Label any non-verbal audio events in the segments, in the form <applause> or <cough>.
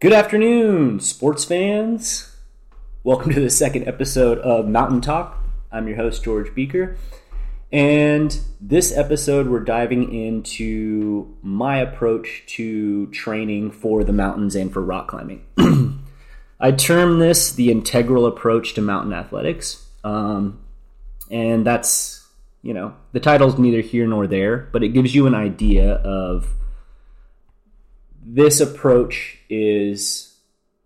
Good afternoon, sports fans. Welcome to the second episode of Mountain Talk. I'm your host, George Bieker. And this episode, we're diving into my approach to training for the mountains and for rock climbing. <clears throat> I term this the integral approach to mountain athletics. Um, and that's, you know, the title's neither here nor there, but it gives you an idea of this approach is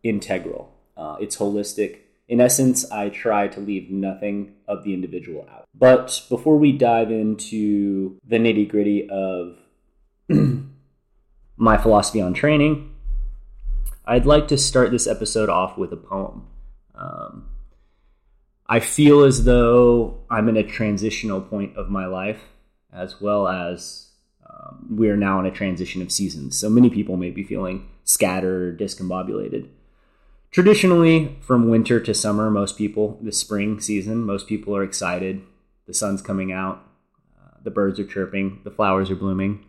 integral. Uh, it's holistic. In essence, I try to leave nothing of the individual out. But before we dive into the nitty gritty of <clears throat> my philosophy on training, I'd like to start this episode off with a poem. Um, I feel as though I'm in a transitional point of my life, as well as um, we're now in a transition of seasons. So many people may be feeling scattered, discombobulated. Traditionally, from winter to summer, most people, the spring season, most people are excited. The sun's coming out, uh, the birds are chirping, the flowers are blooming.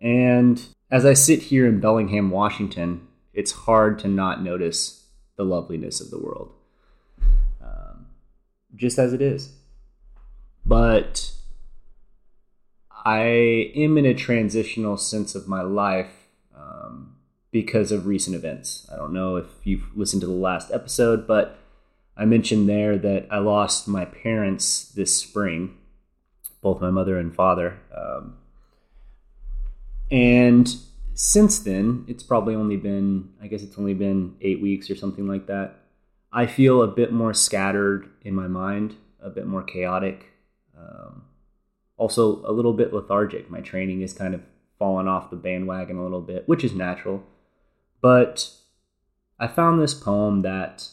And as I sit here in Bellingham, Washington, it's hard to not notice the loveliness of the world just as it is. But I am in a transitional sense of my life um, because of recent events. I don't know if you've listened to the last episode, but I mentioned there that I lost my parents this spring, both my mother and father. Um, and since then, it's probably only been, I guess it's only been eight weeks or something like that. I feel a bit more scattered in my mind, a bit more chaotic. Um, also, a little bit lethargic. My training is kind of fallen off the bandwagon a little bit, which is natural. But I found this poem that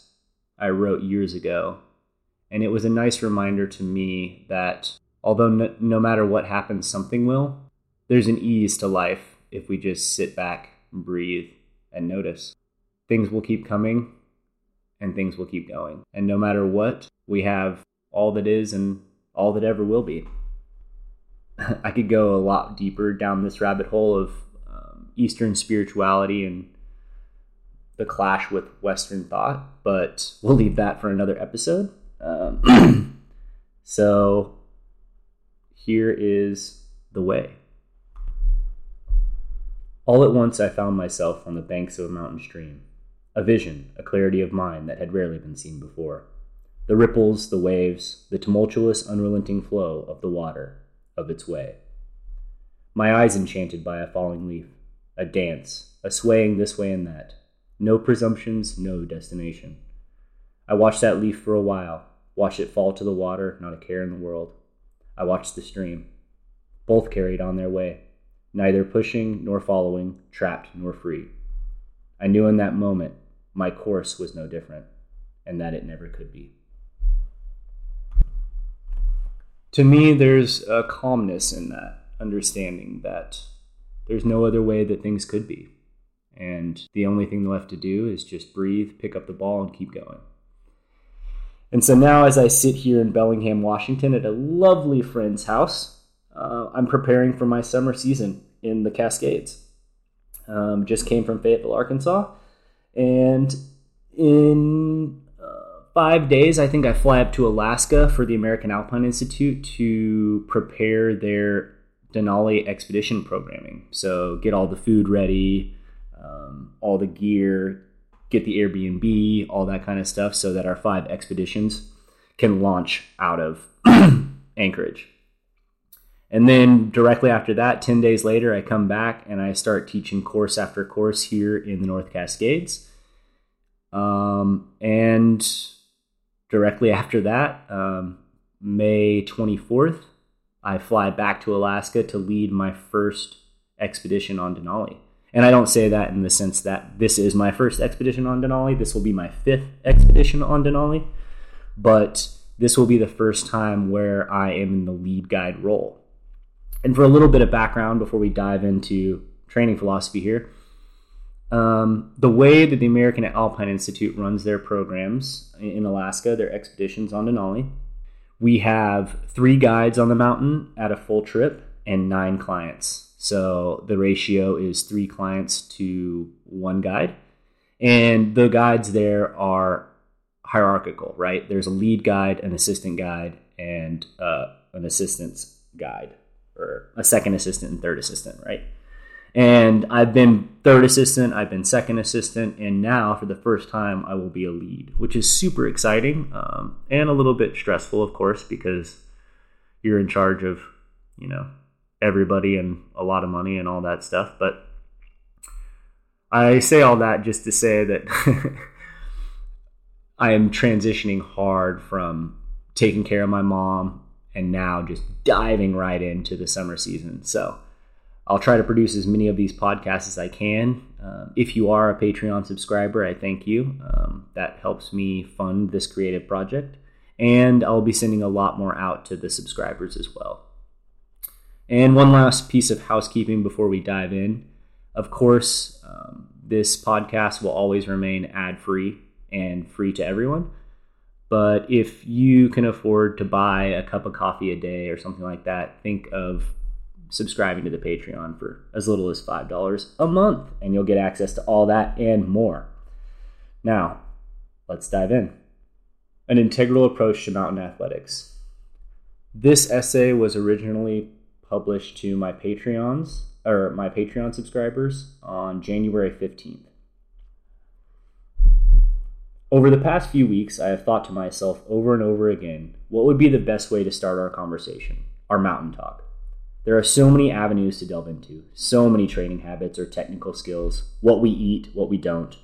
I wrote years ago, and it was a nice reminder to me that although no, no matter what happens, something will, there's an ease to life if we just sit back, breathe, and notice. Things will keep coming, and things will keep going. And no matter what, we have all that is and all that ever will be. <laughs> I could go a lot deeper down this rabbit hole of um, Eastern spirituality and the clash with Western thought, but we'll leave that for another episode. Um, <clears throat> so here is the way. All at once, I found myself on the banks of a mountain stream a vision, a clarity of mind that had rarely been seen before. The ripples, the waves, the tumultuous, unrelenting flow of the water, of its way. My eyes enchanted by a falling leaf, a dance, a swaying this way and that. No presumptions, no destination. I watched that leaf for a while, watched it fall to the water, not a care in the world. I watched the stream. Both carried on their way, neither pushing nor following, trapped nor free. I knew in that moment my course was no different, and that it never could be. To me, there's a calmness in that understanding that there's no other way that things could be. And the only thing left to do is just breathe, pick up the ball, and keep going. And so now, as I sit here in Bellingham, Washington, at a lovely friend's house, uh, I'm preparing for my summer season in the Cascades. Um, just came from Fayetteville, Arkansas, and in five days, I think I fly up to Alaska for the American Alpine Institute to prepare their Denali expedition programming. So get all the food ready, um, all the gear, get the Airbnb, all that kind of stuff, so that our five expeditions can launch out of <clears throat> Anchorage. And then directly after that, 10 days later, I come back and I start teaching course after course here in the North Cascades. Um, and directly after that, um, May 24th, I fly back to Alaska to lead my first expedition on Denali. And I don't say that in the sense that this is my first expedition on Denali. This will be my fifth expedition on Denali. But this will be the first time where I am in the lead guide role. And for a little bit of background before we dive into training philosophy here, um, the way that the American Alpine Institute runs their programs in Alaska, their expeditions on Denali, we have three guides on the mountain at a full trip and nine clients. So the ratio is three clients to one guide. And the guides there are hierarchical, right? There's a lead guide, an assistant guide, and uh, an assistant's guide, or a second assistant and third assistant, right? And I've been third assistant, I've been second assistant, and now for the first time, I will be a lead, which is super exciting um, and a little bit stressful, of course, because you're in charge of, you know, everybody and a lot of money and all that stuff. But I say all that just to say that <laughs> I am transitioning hard from taking care of my mom and now just diving right into the summer season. So, I'll try to produce as many of these podcasts as I can. Um, if you are a Patreon subscriber, I thank you. Um, that helps me fund this creative project. And I'll be sending a lot more out to the subscribers as well. And one last piece of housekeeping before we dive in. Of course, um, this podcast will always remain ad free and free to everyone. But if you can afford to buy a cup of coffee a day or something like that, think of subscribing to the Patreon for as little as $5 a month, and you'll get access to all that and more. Now, let's dive in. An integral approach to mountain athletics. This essay was originally published to my Patreons or my Patreon subscribers on January 15th. Over the past few weeks, I have thought to myself over and over again what would be the best way to start our conversation, our mountain talk. There are so many avenues to delve into, so many training habits or technical skills, what we eat, what we don't,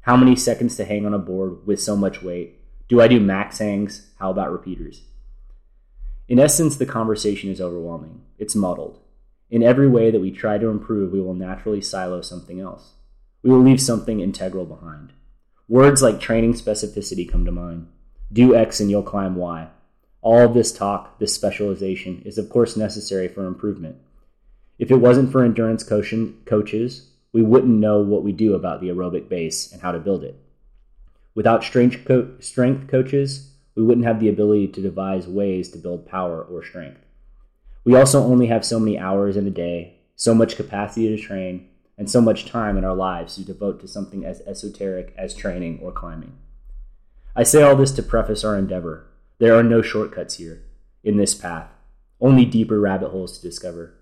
how many seconds to hang on a board with so much weight. Do I do max hangs? How about repeaters? In essence, the conversation is overwhelming. It's muddled. In every way that we try to improve, we will naturally silo something else. We will leave something integral behind. Words like training specificity come to mind. Do X and you'll climb Y. All of this talk, this specialization, is of course necessary for improvement. If it wasn't for endurance coaches, we wouldn't know what we do about the aerobic base and how to build it. Without strength, co- strength coaches, we wouldn't have the ability to devise ways to build power or strength. We also only have so many hours in a day, so much capacity to train, and so much time in our lives to devote to something as esoteric as training or climbing. I say all this to preface our endeavor, there are no shortcuts here in this path, only deeper rabbit holes to discover.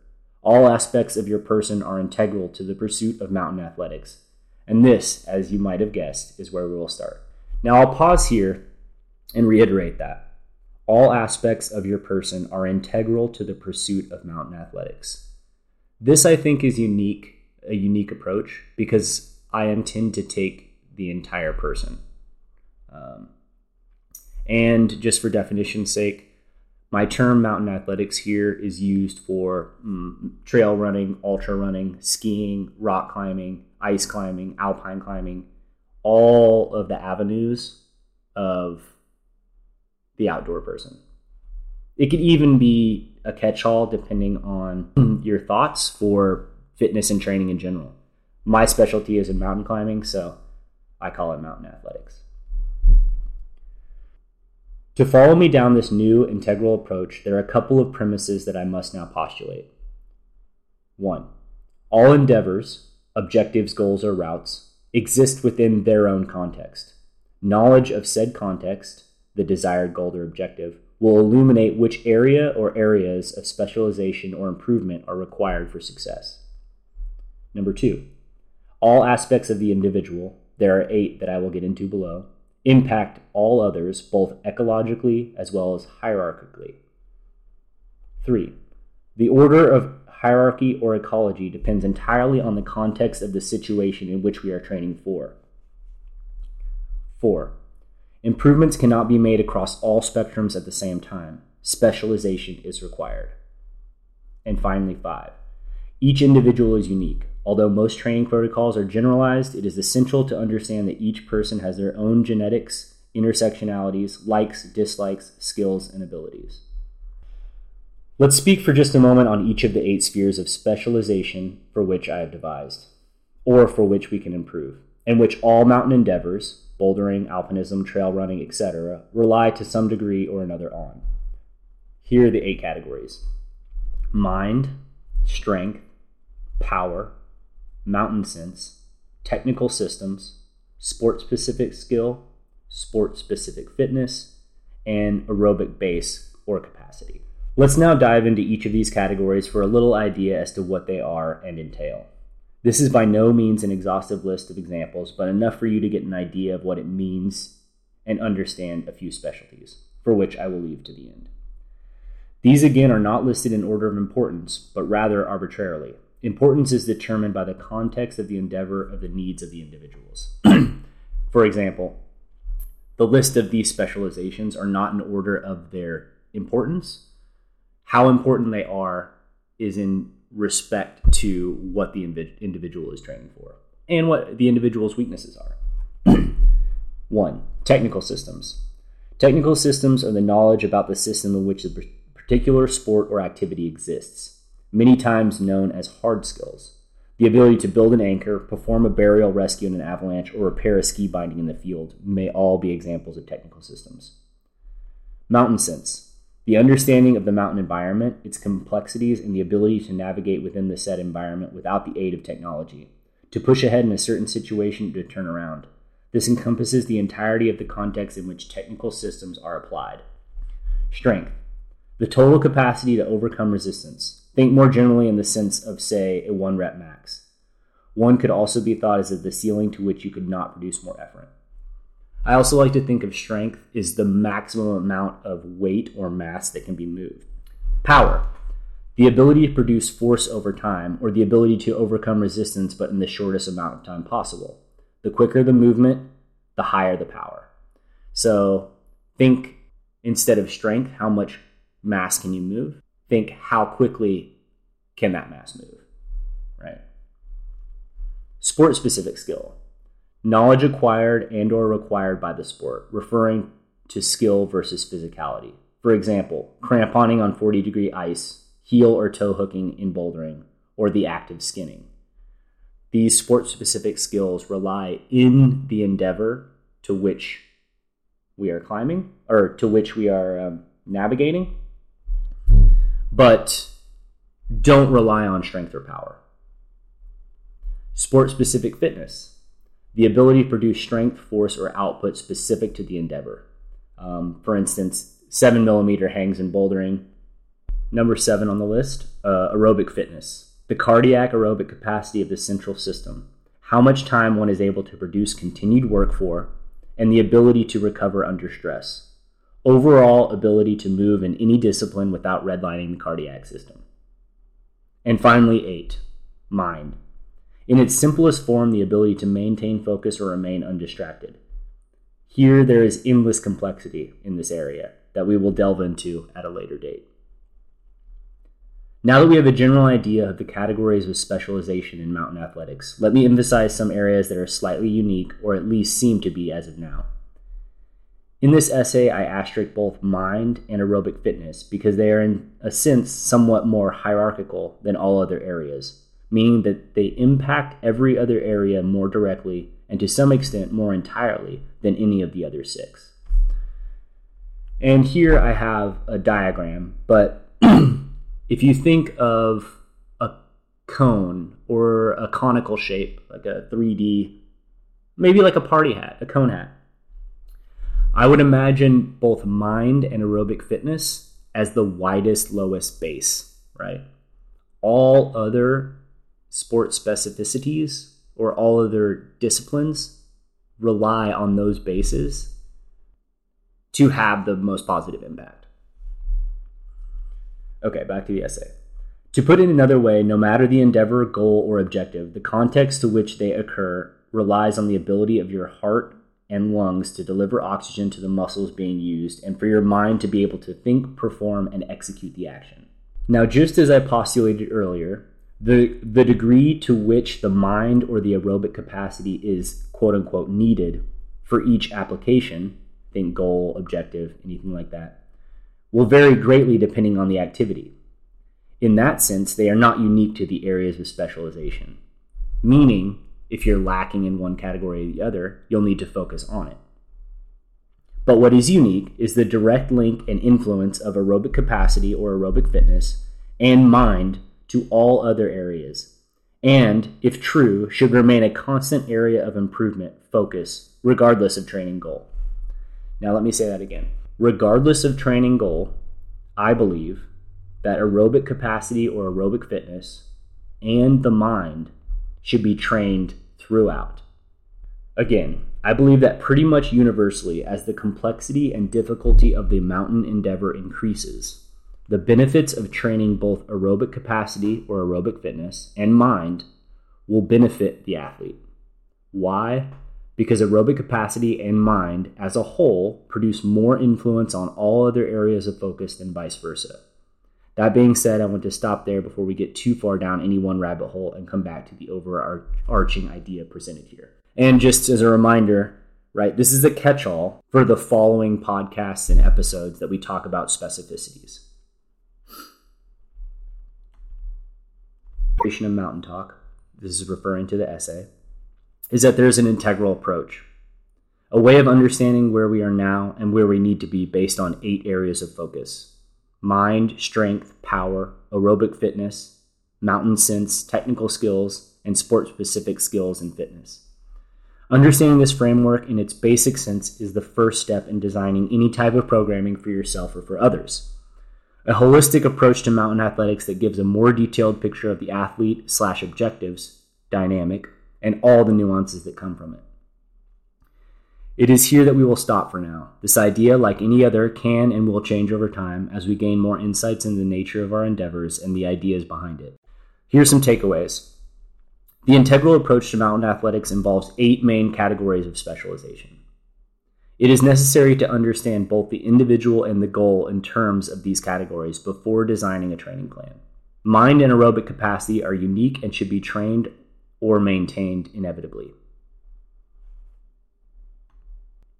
All aspects of your person are integral to the pursuit of mountain athletics. And this, as you might have guessed, is where we will start. Now, I'll pause here and reiterate that. All aspects of your person are integral to the pursuit of mountain athletics. This, I think, is unique, a unique approach because I intend to take the entire person. Um, and just for definition's sake, my term mountain athletics here is used for mm, trail running, ultra running, skiing, rock climbing, ice climbing, alpine climbing, all of the avenues of the outdoor person. It could even be a catch all depending on <clears throat> your thoughts for fitness and training in general. My specialty is in mountain climbing, so I call it mountain athletics. To follow me down this new integral approach, there are a couple of premises that I must now postulate. 1. All endeavors, objectives, goals, or routes, exist within their own context. Knowledge of said context, the desired goal or objective, will illuminate which area or areas of specialization or improvement are required for success. Number two, all aspects of the individual, there are eight that I will get into below, impact all others, both ecologically as well as hierarchically. 3. The order of hierarchy or ecology depends entirely on the context of the situation in which we are training for. 4. Improvements cannot be made across all spectrums at the same time. Specialization is required. And finally, 5. Each individual is unique. Although most training protocols are generalized, it is essential to understand that each person has their own genetics, intersectionalities, likes, dislikes, skills, and abilities. Let's speak for just a moment on each of the eight spheres of specialization for which I have devised, or for which we can improve, and which all mountain endeavors, bouldering, alpinism, trail running, etc., rely to some degree or another on. Here are the eight categories mind, strength, power, mountain sense, technical systems, sport specific skill, sport specific fitness, and aerobic base or capacity. Let's now dive into each of these categories for a little idea as to what they are and entail. This is by no means an exhaustive list of examples, but enough for you to get an idea of what it means and understand a few specialties, for which I will leave to the end. These again are not listed in order of importance, but rather arbitrarily. Importance is determined by the context of the endeavor of the needs of the individuals. <clears throat> for example, the list of these specializations are not in order of their importance, how important they are is in respect to what the individual is training for and what the individual's weaknesses are. <clears throat> One, technical systems. Technical systems are the knowledge about the system in which a particular sport or activity exists, many times known as hard skills. The ability to build an anchor, perform a burial rescue in an avalanche, or repair a ski binding in the field may all be examples of technical systems. Mountain sense the understanding of the mountain environment, its complexities, and the ability to navigate within the said environment without the aid of technology, to push ahead in a certain situation to turn around. This encompasses the entirety of the context in which technical systems are applied. Strength. The total capacity to overcome resistance. Think more generally in the sense of, say, a one rep max. One could also be thought as the ceiling to which you could not produce more effort. I also like to think of strength as the maximum amount of weight or mass that can be moved. Power, the ability to produce force over time, or the ability to overcome resistance but in the shortest amount of time possible. The quicker the movement, the higher the power. So think instead of strength, how much mass can you move? Think how quickly can that mass move, right? Sport specific skill knowledge acquired and or required by the sport, referring to skill versus physicality. For example, cramponing on 40 degree ice, heel or toe hooking in bouldering, or the active skinning. These sport specific skills rely in the endeavor to which we are climbing or to which we are um, navigating, but don't rely on strength or power. Sport specific fitness the ability to produce strength, force, or output specific to the endeavor. Um, for instance, 7 millimeter hangs in bouldering. Number seven on the list uh, aerobic fitness. The cardiac aerobic capacity of the central system. How much time one is able to produce continued work for, and the ability to recover under stress. Overall ability to move in any discipline without redlining the cardiac system. And finally, eight, mind in its simplest form, the ability to maintain focus or remain undistracted. Here, there is endless complexity in this area that we will delve into at a later date. Now that we have a general idea of the categories of specialization in mountain athletics, let me emphasize some areas that are slightly unique, or at least seem to be as of now. In this essay, I asterisk both mind and aerobic fitness because they are, in a sense, somewhat more hierarchical than all other areas meaning that they impact every other area more directly and to some extent more entirely than any of the other six. And here I have a diagram, but <clears throat> if you think of a cone or a conical shape, like a 3D, maybe like a party hat, a cone hat, I would imagine both mind and aerobic fitness as the widest, lowest base, right? All other sport specificities or all other disciplines rely on those bases to have the most positive impact. Okay, back to the essay. To put it another way, no matter the endeavor, goal, or objective, the context to which they occur relies on the ability of your heart and lungs to deliver oxygen to the muscles being used and for your mind to be able to think, perform, and execute the action. Now, just as I postulated earlier, the the degree to which the mind or the aerobic capacity is quote unquote needed for each application think goal objective anything like that will vary greatly depending on the activity in that sense they are not unique to the areas of specialization meaning if you're lacking in one category or the other you'll need to focus on it but what is unique is the direct link and influence of aerobic capacity or aerobic fitness and mind to all other areas. and, if true, should remain a constant area of improvement focus, regardless of training goal. Now, let me say that again. Regardless of training goal, I believe that aerobic capacity or aerobic fitness and the mind should be trained throughout. Again, I believe that pretty much universally, as the complexity and difficulty of the mountain endeavor increases, the benefits of training both aerobic capacity or aerobic fitness and mind will benefit the athlete. Why? Because aerobic capacity and mind as a whole produce more influence on all other areas of focus than vice versa. That being said, I want to stop there before we get too far down any one rabbit hole and come back to the overarching idea presented here. And just as a reminder, right, this is a catch all for the following podcasts and episodes that we talk about specificities. Creation of Mountain Talk, this is referring to the essay, is that there's an integral approach, a way of understanding where we are now and where we need to be based on eight areas of focus mind, strength, power, aerobic fitness, mountain sense, technical skills, and sport specific skills and fitness. Understanding this framework in its basic sense is the first step in designing any type of programming for yourself or for others a holistic approach to mountain athletics that gives a more detailed picture of the athlete slash objectives dynamic and all the nuances that come from it it is here that we will stop for now this idea like any other can and will change over time as we gain more insights into the nature of our endeavors and the ideas behind it Here are some takeaways the integral approach to mountain athletics involves eight main categories of specialization it is necessary to understand both the individual and the goal in terms of these categories before designing a training plan. Mind and aerobic capacity are unique and should be trained or maintained inevitably.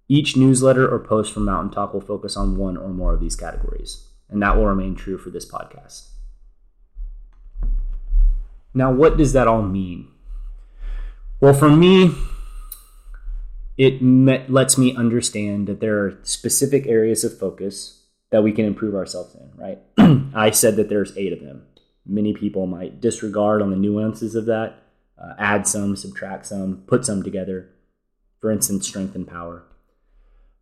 Each newsletter or post from Mountain Talk will focus on one or more of these categories, and that will remain true for this podcast. Now, what does that all mean? Well, for me, it met, lets me understand that there are specific areas of focus that we can improve ourselves in, right? <clears throat> I said that there's eight of them. Many people might disregard on the nuances of that, uh, add some, subtract some, put some together. For instance, strength and power.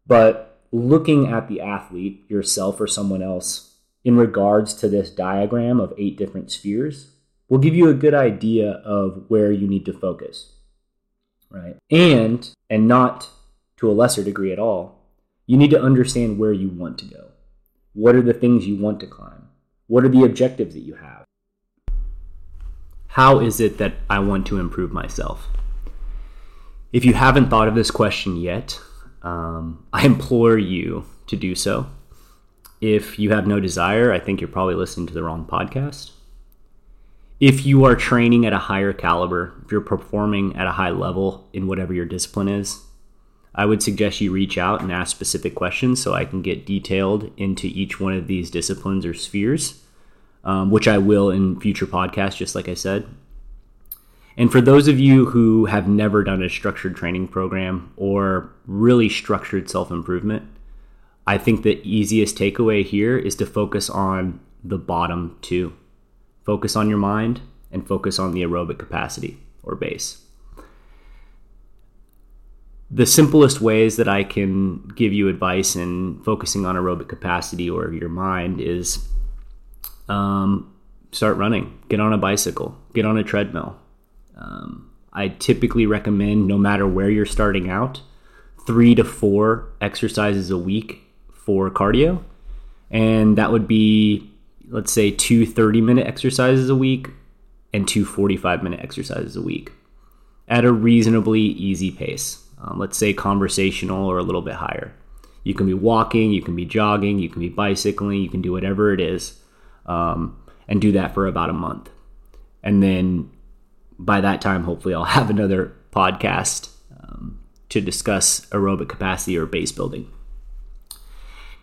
But looking at the athlete, yourself or someone else, in regards to this diagram of eight different spheres, will give you a good idea of where you need to focus right? And and not to a lesser degree at all, you need to understand where you want to go. What are the things you want to climb? What are the objectives that you have? How is it that I want to improve myself? If you haven't thought of this question yet, um, I implore you to do so. If you have no desire, I think you're probably listening to the wrong podcast if you are training at a higher caliber, if you're performing at a high level in whatever your discipline is, I would suggest you reach out and ask specific questions so I can get detailed into each one of these disciplines or spheres, um, which I will in future podcasts, just like I said. And for those of you who have never done a structured training program or really structured self improvement, I think the easiest takeaway here is to focus on the bottom two Focus on your mind and focus on the aerobic capacity or base. The simplest ways that I can give you advice in focusing on aerobic capacity or your mind is um, start running, get on a bicycle, get on a treadmill. Um, I typically recommend, no matter where you're starting out, three to four exercises a week for cardio. And that would be let's say two 30 minute exercises a week and two 45 minute exercises a week at a reasonably easy pace. Um, let's say conversational or a little bit higher. You can be walking, you can be jogging, you can be bicycling, you can do whatever it is, um, and do that for about a month. And then by that time, hopefully, I'll <laughs> have another podcast um, to discuss aerobic capacity or base building.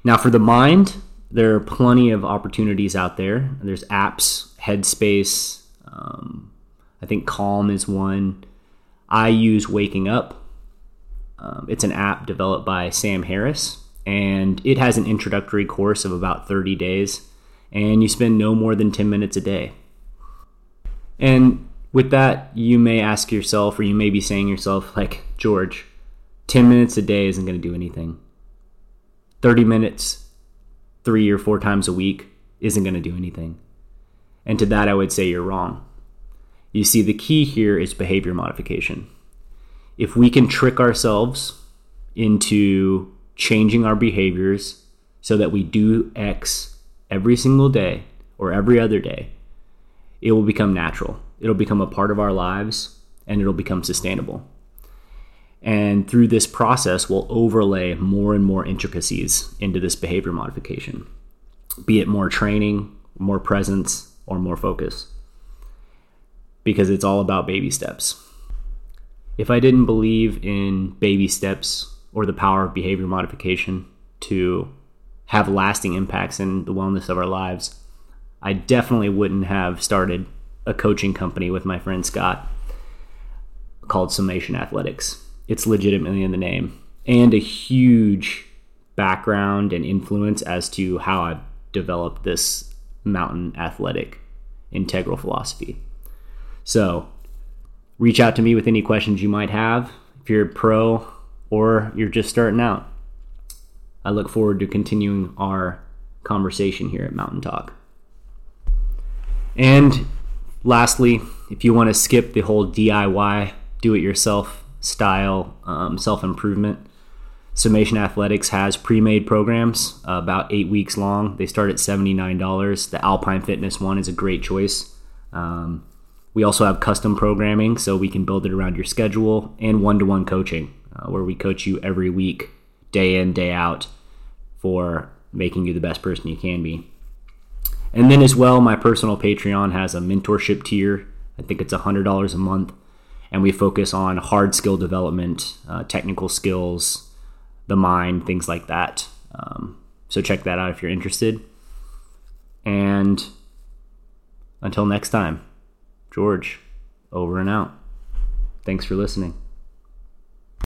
Now, for the mind, there are plenty of opportunities out there. There's apps, Headspace. Um, I think Calm is one. I use Waking Up. Um, it's an app developed by Sam Harris, and it has an introductory course of about 30 days, and you spend no more than 10 minutes a day. And With that, you may ask yourself, or you may be saying yourself, like, George, 10 minutes a day isn't going to do anything. 30 minutes, three or four times a week, isn't going to do anything. And to that, I would say you're wrong. You see, the key here is behavior modification. If we can trick ourselves into changing our behaviors so that we do X every single day or every other day, it will become natural. It'll become a part of our lives and it'll become sustainable. And through this process, we'll overlay more and more intricacies into this behavior modification, be it more training, more presence, or more focus. Because it's all about baby steps. If I didn't believe in baby steps or the power of behavior modification to have lasting impacts in the wellness of our lives, I definitely wouldn't have started a coaching company with my friend Scott called Summation Athletics. It's legitimately in the name and a huge background and influence as to how I've developed this mountain athletic integral philosophy. So, reach out to me with any questions you might have. If you're a pro or you're just starting out, I look forward to continuing our conversation here at Mountain Talk. And lastly, if you want to skip the whole DIY, do it yourself style um, self improvement, Summation Athletics has pre made programs uh, about eight weeks long. They start at $79. The Alpine Fitness one is a great choice. Um, we also have custom programming, so we can build it around your schedule, and one to one coaching, uh, where we coach you every week day in, day out for making you the best person you can be. And then as well, my personal Patreon has a mentorship tier. I think it's $100 a month. And we focus on hard skill development, uh, technical skills, the mind, things like that. Um, so check that out if you're interested. And until next time, George, over and out. Thanks for listening.